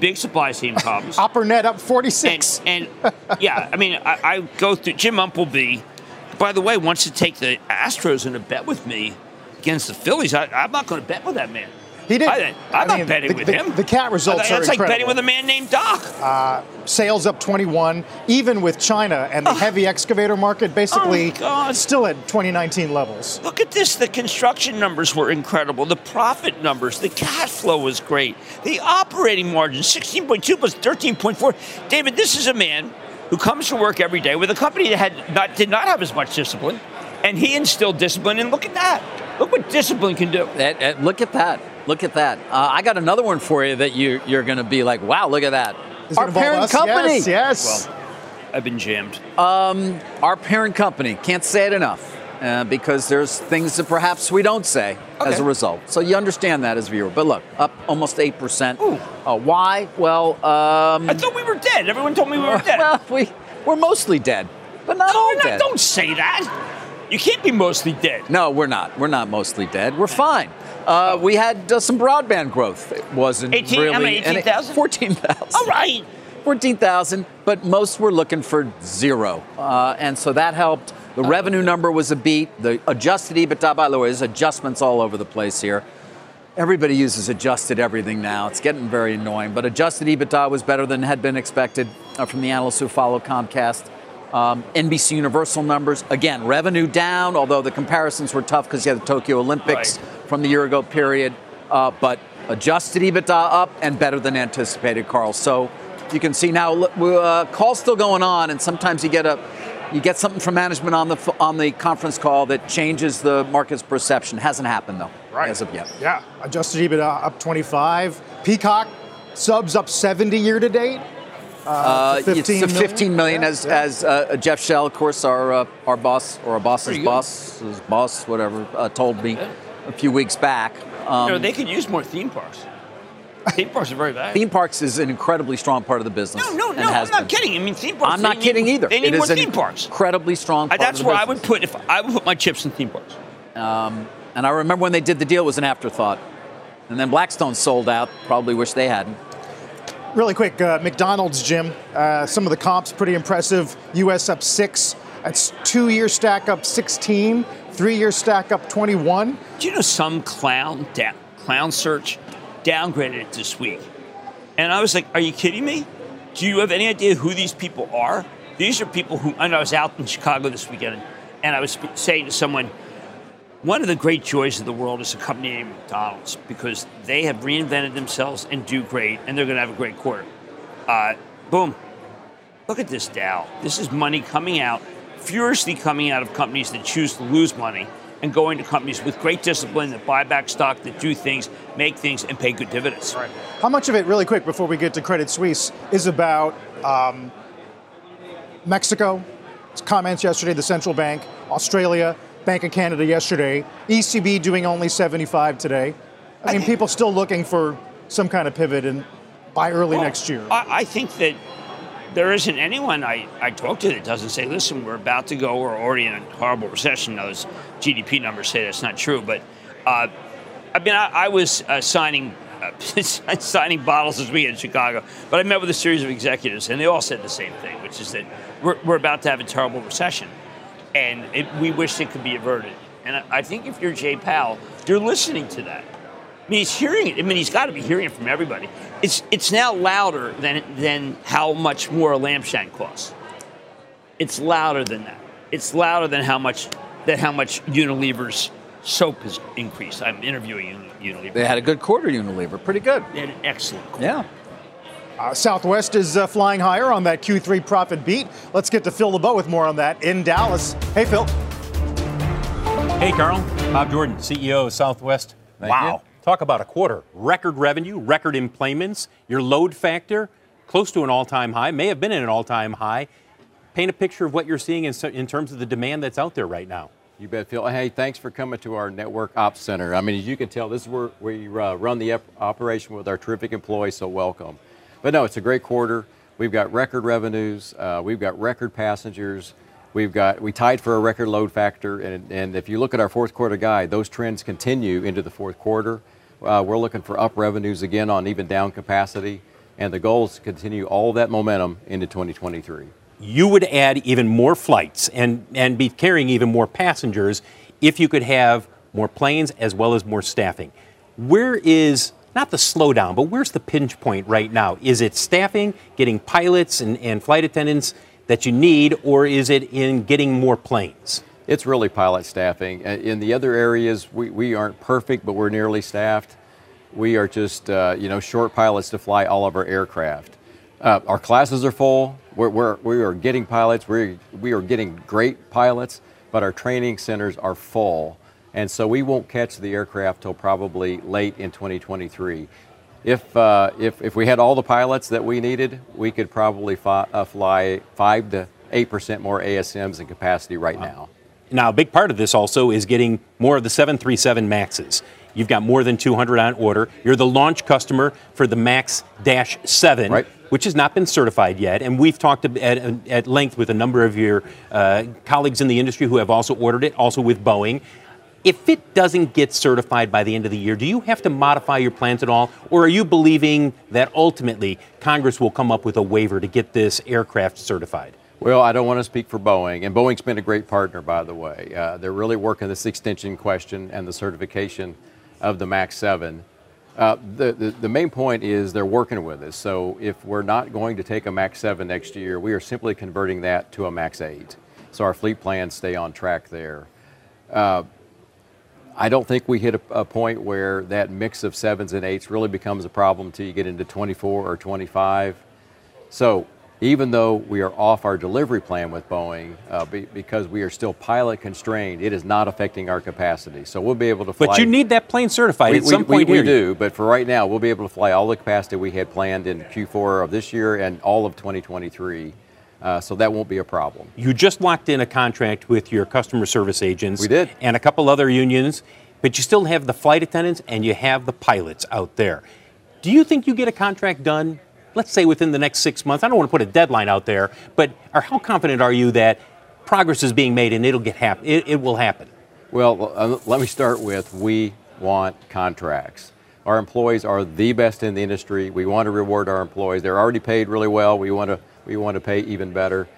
Big supply chain problems. Upper net up 46. And, and yeah, I mean, I, I go through. Jim Umpleby, by the way, wants to take the Astros in a bet with me against the Phillies. I, I'm not going to bet with that man. He did. I, am I not mean, betting the- with the- him. the cat results are incredible. That's are like betting with a man named Doc. Uh, sales up 21, even with China and the heavy excavator market basically Oh, still at 2019 levels. Look at this. The construction numbers were incredible. The profit numbers, the cash flow was great. The operating margin, 16.2 plus 13.4. David, this is a man who comes to work every day with a company that had not, did not have as much discipline, and he instilled discipline. And look at that. Look what discipline can do. That- that- look at that. Look at that. Uh, I got another one for you that you, you're going to be like, wow, look at that. Does Our parent us? company. Yes, yes. I've been jammed. Our parent company. Can't say it enough uh, because there's things that perhaps we don't say as a result. So you understand that as a viewer. But look, up almost 8%. Uh, why? Well, um, I thought we were dead. Everyone told me we were dead. well, we, we're mostly dead, but not no, all not. dead. Don't say that. You can't be mostly dead. No, we're not. We're not mostly dead. We're fine. Uh, we had uh, some broadband growth. It wasn't 18 really many, any- 18,000? 14,000. All right. 14,000, but most were looking for zero. Uh, and so that helped. The revenue number was a beat. The adjusted EBITDA, by the way, there's adjustments all over the place here. Everybody uses adjusted everything now. It's getting very annoying. But adjusted EBITDA was better than had been expected uh, from the analysts who follow Comcast. Um, NBC Universal numbers, again, revenue down, although the comparisons were tough because you had the Tokyo Olympics Right. from the year ago period. Uh, but adjusted EBITDA up and better than anticipated, Carl. So you can see now, uh, call's still going on, and sometimes you get a you get something from management on the on the conference call that changes the market's perception. Hasn't happened though, right. as of yet. Yeah, adjusted EBITDA up 25. Peacock subs up 70 year to date. Uh, to it's a 15 million, Yeah, as yeah. as uh, Jeff Shell, of course, our uh, our boss or our boss's boss, his boss, whatever, uh, told me a few weeks back. Um, you know, they could use more theme parks. theme parks are very valuable. theme parks is an incredibly strong part of the business. No, no, no. I'm has not been. kidding. I mean, theme parks. I'm not they kidding need, either. They need It more is an theme parks. Incredibly strong. I- Part that's of the where I would put if I would put my chips in theme parks. And I remember when they did the deal, it was an afterthought. And then Blackstone sold out. Probably wish they hadn't. Really quick, uh, McDonald's, Jim. Uh, some of the comps pretty impressive. U.S. up six. That's two year stack up 16. Three year stack up 21. Do you know some clown da- clown search downgraded it this week? And I was like, "Are you kidding me? Do you have any idea who these people are? These are people who." And I was out in Chicago this weekend, and I was saying to someone, "One of the great joys of the world is a company named McDonald's because they have reinvented themselves and do great, and they're going to have a great quarter." Uh, boom! Look at this Dow. This is money coming out, furiously coming out of companies that choose to lose money and going to companies with great discipline that buy back stock, that do things, make things, and pay good dividends. Right. How much of it, really quick, before we get to Credit Suisse, is about um, Mexico? Comments yesterday, the central bank, Australia, Bank of Canada yesterday, ECB doing only 75 today. I mean, people still looking for some kind of pivot and by early Well, next year. I, I think that there isn't anyone I, I talk to that doesn't say, listen, we're about to go, we're already in a horrible recession. Now, those GDP numbers say that's not true. But uh, I mean, I, I was uh, signing. Uh, signing bottles this week in Chicago, but I met with a series of executives, and they all said the same thing, which is that we're, we're about to have a terrible recession, and it, we wish it could be averted. And I, I think if you're Jay Powell, you're listening to that. I mean, he's hearing it. I mean, he's got to be hearing it from everybody. It's it's now louder than than how much more a lamp shank costs. It's louder than that. It's louder than how much than how much Unilever's Soap has increased. I'm interviewing Unilever. They had a good quarter, Unilever. Pretty good. They had an excellent quarter. Yeah. Uh, Southwest is uh, flying higher on that Q3 profit beat. Let's get to Phil LeBeau with more on that in Dallas. Hey, Phil. Hey, Carl. Bob Jordan, CEO of Southwest. Thank wow. you. Talk about a quarter. Record revenue, record employments, your load factor close to an all time high, may have been at an all time high. Paint a picture of what you're seeing in, in terms of the demand that's out there right now. You bet, Phil. Hey, thanks for coming to our network ops center. I mean, as you can tell, this is where we uh, run the op- operation with our terrific employees, so welcome. But no, it's a great quarter. We've got record revenues, uh, we've got record passengers, we've got we tied for a record load factor, and, and if you look at our fourth quarter guide, those trends continue into the fourth quarter. Uh, we're looking for up revenues again on even down capacity, and the goal is to continue all that momentum into 2023 you would add even more flights and, and be carrying even more passengers if you could have more planes as well as more staffing. Where is not the slowdown, but where's the pinch point right now? Is it staffing, getting pilots and, and flight attendants that you need, or is it in getting more planes? It's really pilot staffing. In the other areas, we, we aren't perfect, but we're nearly staffed. We are just, uh, you know, short pilots to fly all of our aircraft. Uh, our classes are full. We're, we're, we are getting pilots. We're, we are getting great pilots, but our training centers are full. And so we won't catch the aircraft till probably late in 2023. If, uh, if, if we had all the pilots that we needed, we could probably fi- uh, fly 5 to 8% more ASMs in capacity right now. Now, a big part of this also is getting more of the 737 MAXs. You've got more than 200 on order. You're the launch customer for the MAX 7, right. which has not been certified yet. And we've talked at, at length with a number of your uh, colleagues in the industry who have also ordered it, also with Boeing. If it doesn't get certified by the end of the year, do you have to modify your plans at all? Or are you believing that ultimately Congress will come up with a waiver to get this aircraft certified? Well, I don't want to speak for Boeing, and Boeing's been a great partner, by the way. Uh, they're really working this extension question and the certification of the MAX 7. Uh, the, the, the, main point is they're working with us. So if we're not going to take a MAX 7 next year, we are simply converting that to a MAX 8. So our fleet plans stay on track there. Uh, I don't think we hit a, a, point where that mix of sevens and eights really becomes a problem until you get into 24 or 25. So even though we are off our delivery plan with Boeing, uh, be, because we are still pilot constrained, it is not affecting our capacity. So we'll be able to fly. But you need that plane certified we, at some we, point we. We do, but for right now, we'll be able to fly all the capacity we had planned in Q4 of this year and all of 2023. Uh, so that won't be a problem. You just locked in a contract with your customer service agents. We did. And a couple other unions, but you still have the flight attendants and you have the pilots out there. Do you think you get a contract done, let's say within the next six months? I don't want to put a deadline out there, but are, how confident are you that progress is being made and it'll get hap- it, it will happen? Well, uh, let me start with we want contracts. Our employees are the best in the industry. We want to reward our employees. They're already paid really well. We want to we want to pay even better.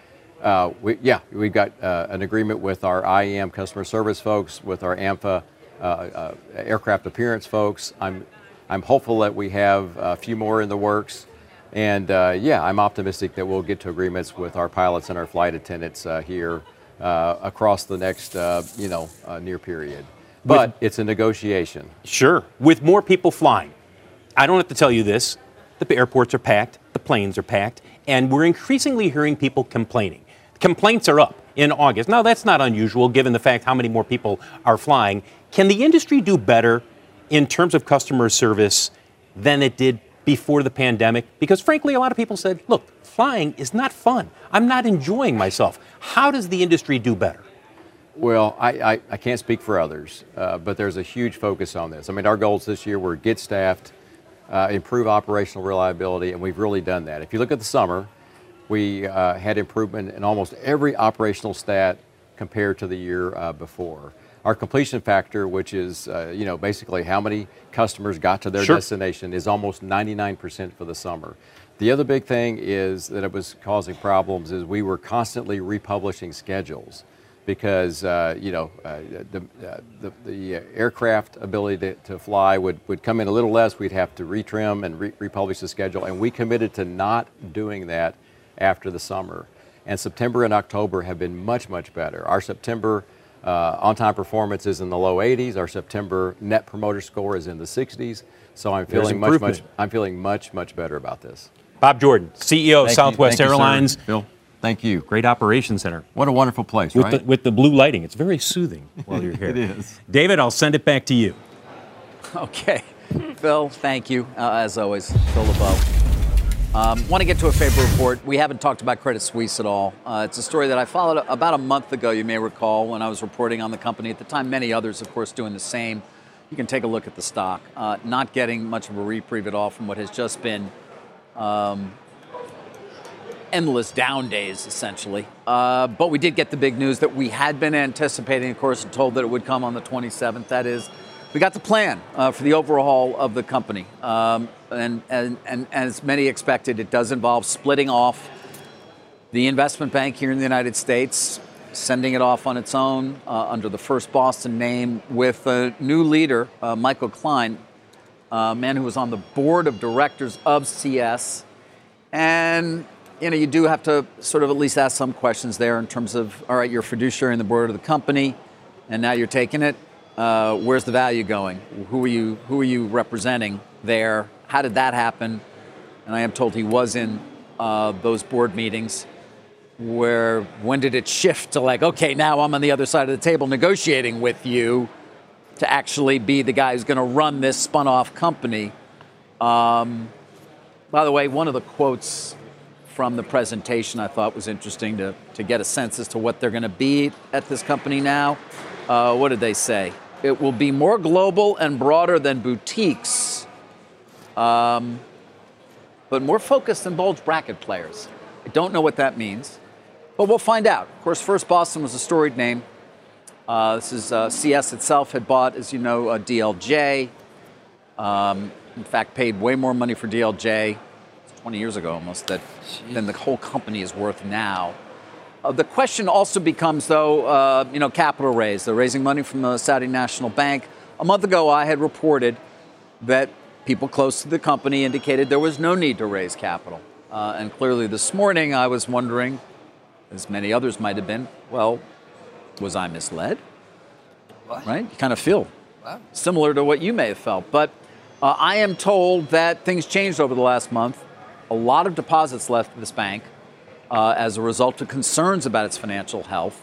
Uh, we, yeah, we've got uh, an agreement with our IAM customer service folks, with our AMFA uh, uh, aircraft appearance folks. I'm, I'm hopeful that we have a few more in the works. And uh, yeah, I'm optimistic that we'll get to agreements with our pilots and our flight attendants uh, here across the next, you know, near period. But with, it's a negotiation. Sure. With more people flying. I don't have to tell you this. The airports are packed, the planes are packed, and we're increasingly hearing people complaining. Complaints are up in August. Now, that's not unusual given the fact how many more people are flying. Can the industry do better in terms of customer service than it did before the pandemic? Because frankly, a lot of people said, look, flying is not fun. I'm not enjoying myself. How does the industry do better? Well, I, I, I can't speak for others, uh, but there's a huge focus on this. I mean, our goals this year were get staffed, uh, improve operational reliability, and we've really done that. If you look at the summer, we uh, had improvement in almost every operational stat compared to the year uh, before. Our completion factor, which is uh, you know basically how many customers got to their sure. destination, is almost 99% for the summer. The other big thing is that it was causing problems is we were constantly republishing schedules because uh, you know uh, the, uh, the, the, aircraft ability to, to, fly would, would come in a little less. We'd have to retrim and re- republish the schedule, and we committed to not doing that after the summer. And September and October have been much much better. Our September Uh, on-time performance is in the low 80s. Our September net promoter score is in the 60s. So I'm feeling much, much, improvement. I'm feeling much, much better about this. Bob Jordan, CEO of Thank you. Southwest Thank you, sir. Airlines. Bill, thank you. Great operations center. What a wonderful place, With, right? the, with the blue lighting. It's very soothing while you're here. It is. David, I'll send it back to you. Okay. Phil, thank you, uh, as always. Phil LeBeau. Um, Want to get to a Faber report. We haven't talked about Credit Suisse at all. Uh, it's a story that I followed about a month ago, you may recall, when I was reporting on the company. At the time, many others, of course, doing the same. You can take a look at the stock. Uh, not getting much of a reprieve at all from what has just been um, endless down days, essentially. Uh, but we did get the big news that we had been anticipating, of course, and told that it would come on the 27th. That is, we got the plan uh, for the overhaul of the company. Um, and, and, and as many expected, it does involve splitting off the investment bank here in the United States, sending it off on its own uh, under the First Boston name with a new leader, uh, Michael Klein, a man who was on the board of directors of CS. And you know, you do have to sort of at least ask some questions there in terms of, all right, you're fiduciary in the board of the company, and now you're taking it. Uh, where's the value going? Who are you? Who are you representing there? How did that happen? And I am told he was in uh, those board meetings. Where when did it shift to like, okay, now I'm on the other side of the table negotiating with you to actually be the guy who's going to run this spun off company? Um, by the way, one of the quotes from the presentation I thought was interesting to, to get a sense as to what they're going to be at this company now. Uh, what did they say? It will be more global and broader than boutiques, um, but more focused than bulge bracket players. I don't know what that means, but we'll find out. Of course, First Boston was a storied name. Uh, this is uh, CS itself had bought, as you know, uh, DLJ. Um, in fact, paid way more money for DLJ 20 years ago almost that than the whole company is worth now. Uh, the question also becomes, though, uh, you know, capital raise. They're raising money from the Saudi National Bank. A month ago, I had reported that people close to the company indicated there was no need to raise capital. Uh, and clearly, this morning, I was wondering, as many others might have been, well, was I misled? What? Right? You kind of feel similar to what you may have felt. But uh, I am told that things changed over the last month. A lot of deposits left this bank uh, as a result of concerns about its financial health.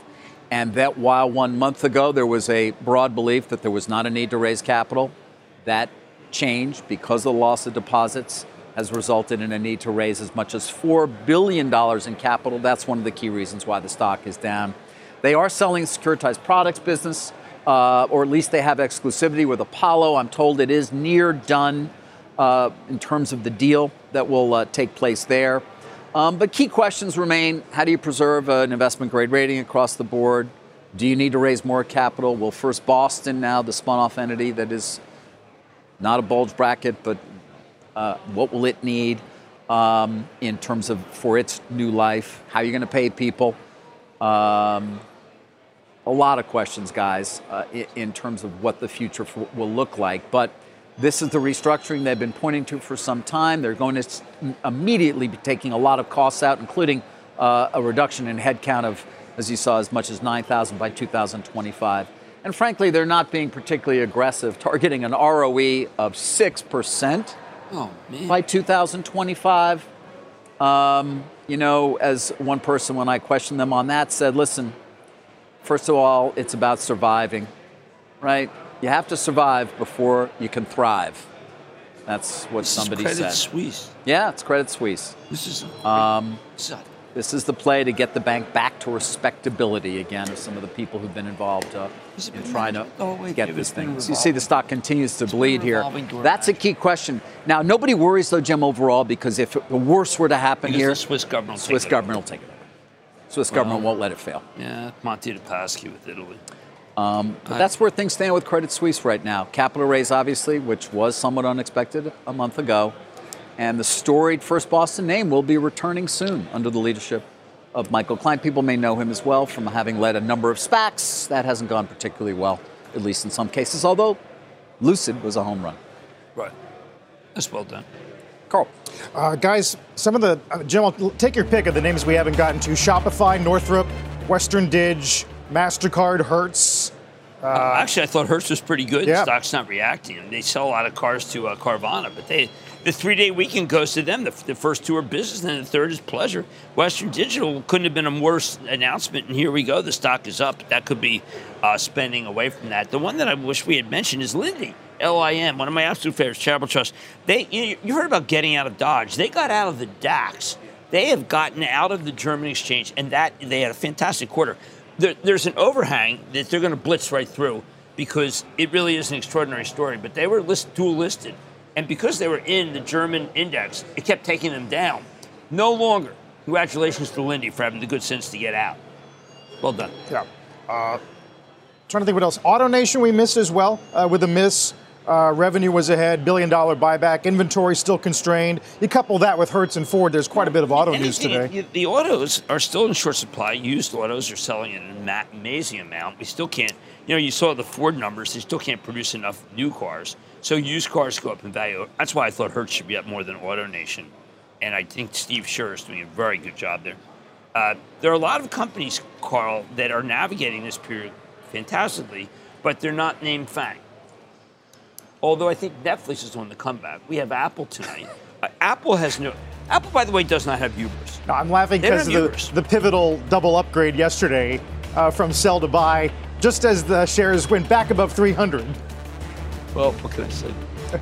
And that while one month ago there was a broad belief that there was not a need to raise capital, that changed because of the loss of deposits has resulted in a need to raise as much as $4 billion in capital. That's one of the key reasons why the stock is down. They are selling securitized products business, uh, or at least they have exclusivity with Apollo. I'm told it is near done uh, in terms of the deal that will uh, take place there. Um, but key questions remain how do you preserve an investment grade rating across the board? Do you need to raise more capital? Will First Boston, now the spun off entity that is not a bulge bracket, but uh, what will it need um, in terms of for its new life? How are you going to pay people? Um, a lot of questions, guys, uh, in, terms of what the future will look like. But this is the restructuring they've been pointing to for some time. They're going to immediately be taking a lot of costs out, including uh, a reduction in headcount of, as you saw, as much as 9,000 by 2025. And frankly, they're not being particularly aggressive, targeting an ROE of 6% Oh, man. by 2025. Um, you know, as one person, when I questioned them on that, said, listen, first of all, it's about surviving, right? You have to survive before you can thrive. That's what This somebody is Credit said. Suisse. Yeah, it's Credit Suisse. This is. Um, this is- the play to get the bank back to respectability again of some of the people who've been involved uh, in trying to Oh, get this thing. So you see the stock continues to bleed here. That's a key question. Now, nobody worries though, Jim, overall, because if the worst were to happen Because here, the Swiss government will take Swiss it government will take it over. Swiss government won't let it fail. Yeah, Monte dei Paschi with Italy. Um, but that's where things stand with Credit Suisse right now. Capital raise, obviously, which was somewhat unexpected a month ago. And the storied First Boston name will be returning soon under the leadership of Michael Klein. People may know him as well from having led a number of SPACs. That hasn't gone particularly well, at least in some cases, although Lucid was a home run. Right. That's well done. Carl. Uh, guys, some of the, uh, Jim, I'll take your pick of the names we haven't gotten to Shopify, Northrop, Western Dig, Mastercard, Hertz. Uh, actually, I thought Hertz was pretty good. Yeah. The stock's not reacting. They sell a lot of cars to uh, Carvana, but they the three day weekend goes to them. The, the first two are business, and the third is pleasure. Western Digital couldn't have been a worse announcement, and here we go. The stock is up. That could be uh, spending away from that. The one that I wish we had mentioned is Linde. LIN, one of my absolute favorites, Charitable Trust. They, you, you heard about getting out of Dodge. They got out of the DAX. They have gotten out of the German exchange, and that they had a fantastic quarter. There, there's an overhang that they're going to blitz right through because it really is an extraordinary story. But they were list, dual listed, and because they were in the German index, it kept taking them down. No longer. Congratulations to Linde for having the good sense to get out. Well done. Yeah. Uh, trying to think what else. AutoNation we missed as well uh, with a miss. Uh, revenue was ahead, billion dollar buyback, inventory still constrained. You couple that with Hertz and Ford, there's quite a bit of auto news today. The autos are still in short supply. Used autos are selling in an amazing amount. We still can't, you know, you saw the Ford numbers, they still can't produce enough new cars. So used cars go up in value. That's why I thought Hertz should be up more than AutoNation. And I think Steve Scherr is doing a very good job there. Uh, there are a lot of companies, Carl, that are navigating this period fantastically, but they're not named FANG. Although I think Netflix is on the comeback. We have Apple tonight. Uh, Apple has no. Apple, by the way, does not have hubris. No, I'm laughing because of the, the pivotal double upgrade yesterday uh, from sell to buy, just as the shares went back above 300. Well, what can I say?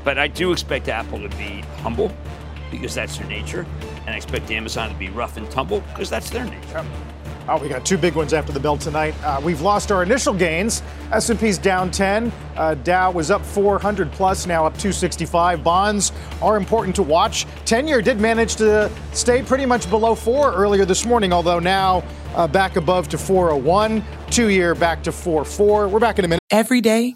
But I do expect Apple to be humble because that's their nature, and I expect Amazon to be rough and tumble because that's their nature. Oh, we got two big ones after the bell tonight. Uh, we've lost our initial gains. S&P's down 10. Uh, Dow was up 400 plus, now up 265. Bonds are important to watch. 10-year did manage to stay pretty much below four earlier this morning, although now uh, back above to 401. Two-year back to 44. We're back in a minute. Every day,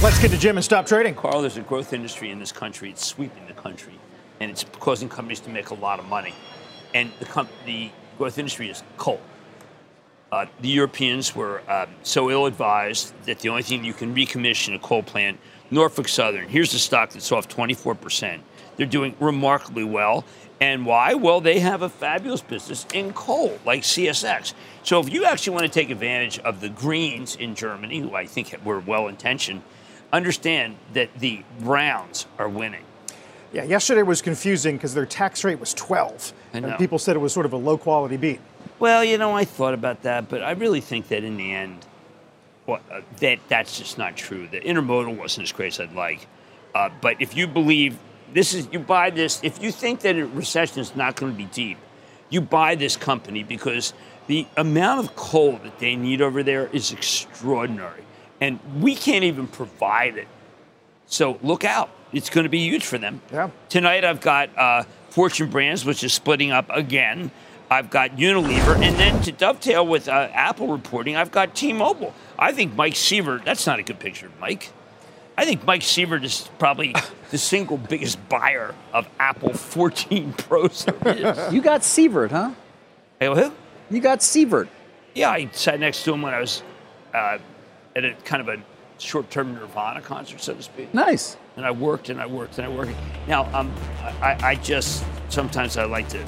Let's get to Jim and stop trading. Carl, there's a growth industry in this country. It's sweeping the country, and it's causing companies to make a lot of money. And the, com- the growth industry is coal. Uh, the Europeans were um, so ill advised that the only thing you can recommission a coal plant, Norfolk Southern, here's a stock that's off 24%. They're doing remarkably well. And why? Well, they have a fabulous business in coal, like CSX. So if you actually want to take advantage of the Greens in Germany, who I think were well intentioned, understand that the Browns are winning. Yeah, yesterday was confusing because their tax rate was 12. I know. And people said it was sort of a low quality beat. Well, you know, I thought about that, but I really think that in the end, well, uh, that that's just not true. The intermodal wasn't as great as I'd like. Uh, but if you believe this is, you buy this. If you think that a recession is not going to be deep, you buy this company because the amount of coal that they need over there is extraordinary, and we can't even provide it. So look out. It's going to be huge for them. Yeah. Tonight I've got uh, Fortune Brands, which is splitting up again. I've got Unilever, and then to dovetail with uh, Apple reporting, I've got T-Mobile. I think Mike Sievert. That's not a good picture, Mike. I think Mike Sievert is probably the single biggest buyer of Apple 14 Pros there is. You got Sievert, huh? Hey, who? You got Sievert. Yeah, I sat next to him when I was uh, at a kind of a short-term Nirvana concert, so to speak. Nice. and I worked and I worked and I worked. Now, um, I, I just sometimes I like to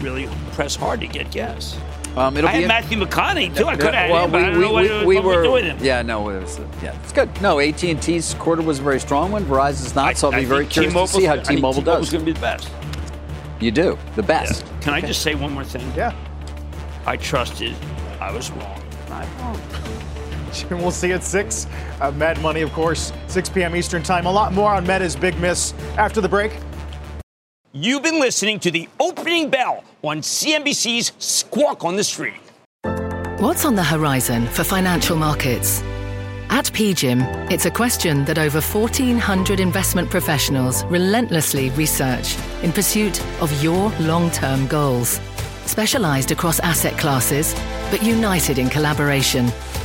really press hard to get guests. Um, it'll I be had in- Matthew McConaughey too. I could have well, him, I don't know what, we what were, doing him. Yeah, no, it was, yeah, it's good. No, AT and T's quarter was a very strong one. Verizon's not, so I'll be very curious to T-Mobile's- see how I T-Mobile T-Mobile's does. going to be the best. You do the best. Can I just say one more thing? Yeah. I trusted. I was wrong. I'm wrong. And we'll see you at 6. Uh, Mad Money, of course, 6 p.m. Eastern Time. A lot more on Meta's big miss after the break. You've been listening to the opening bell on CNBC's Squawk on the Street. What's on the horizon for financial markets? At PGIM, it's a question that over 1,400 investment professionals relentlessly research in pursuit of your long term goals. Specialized across asset classes, but united in collaboration,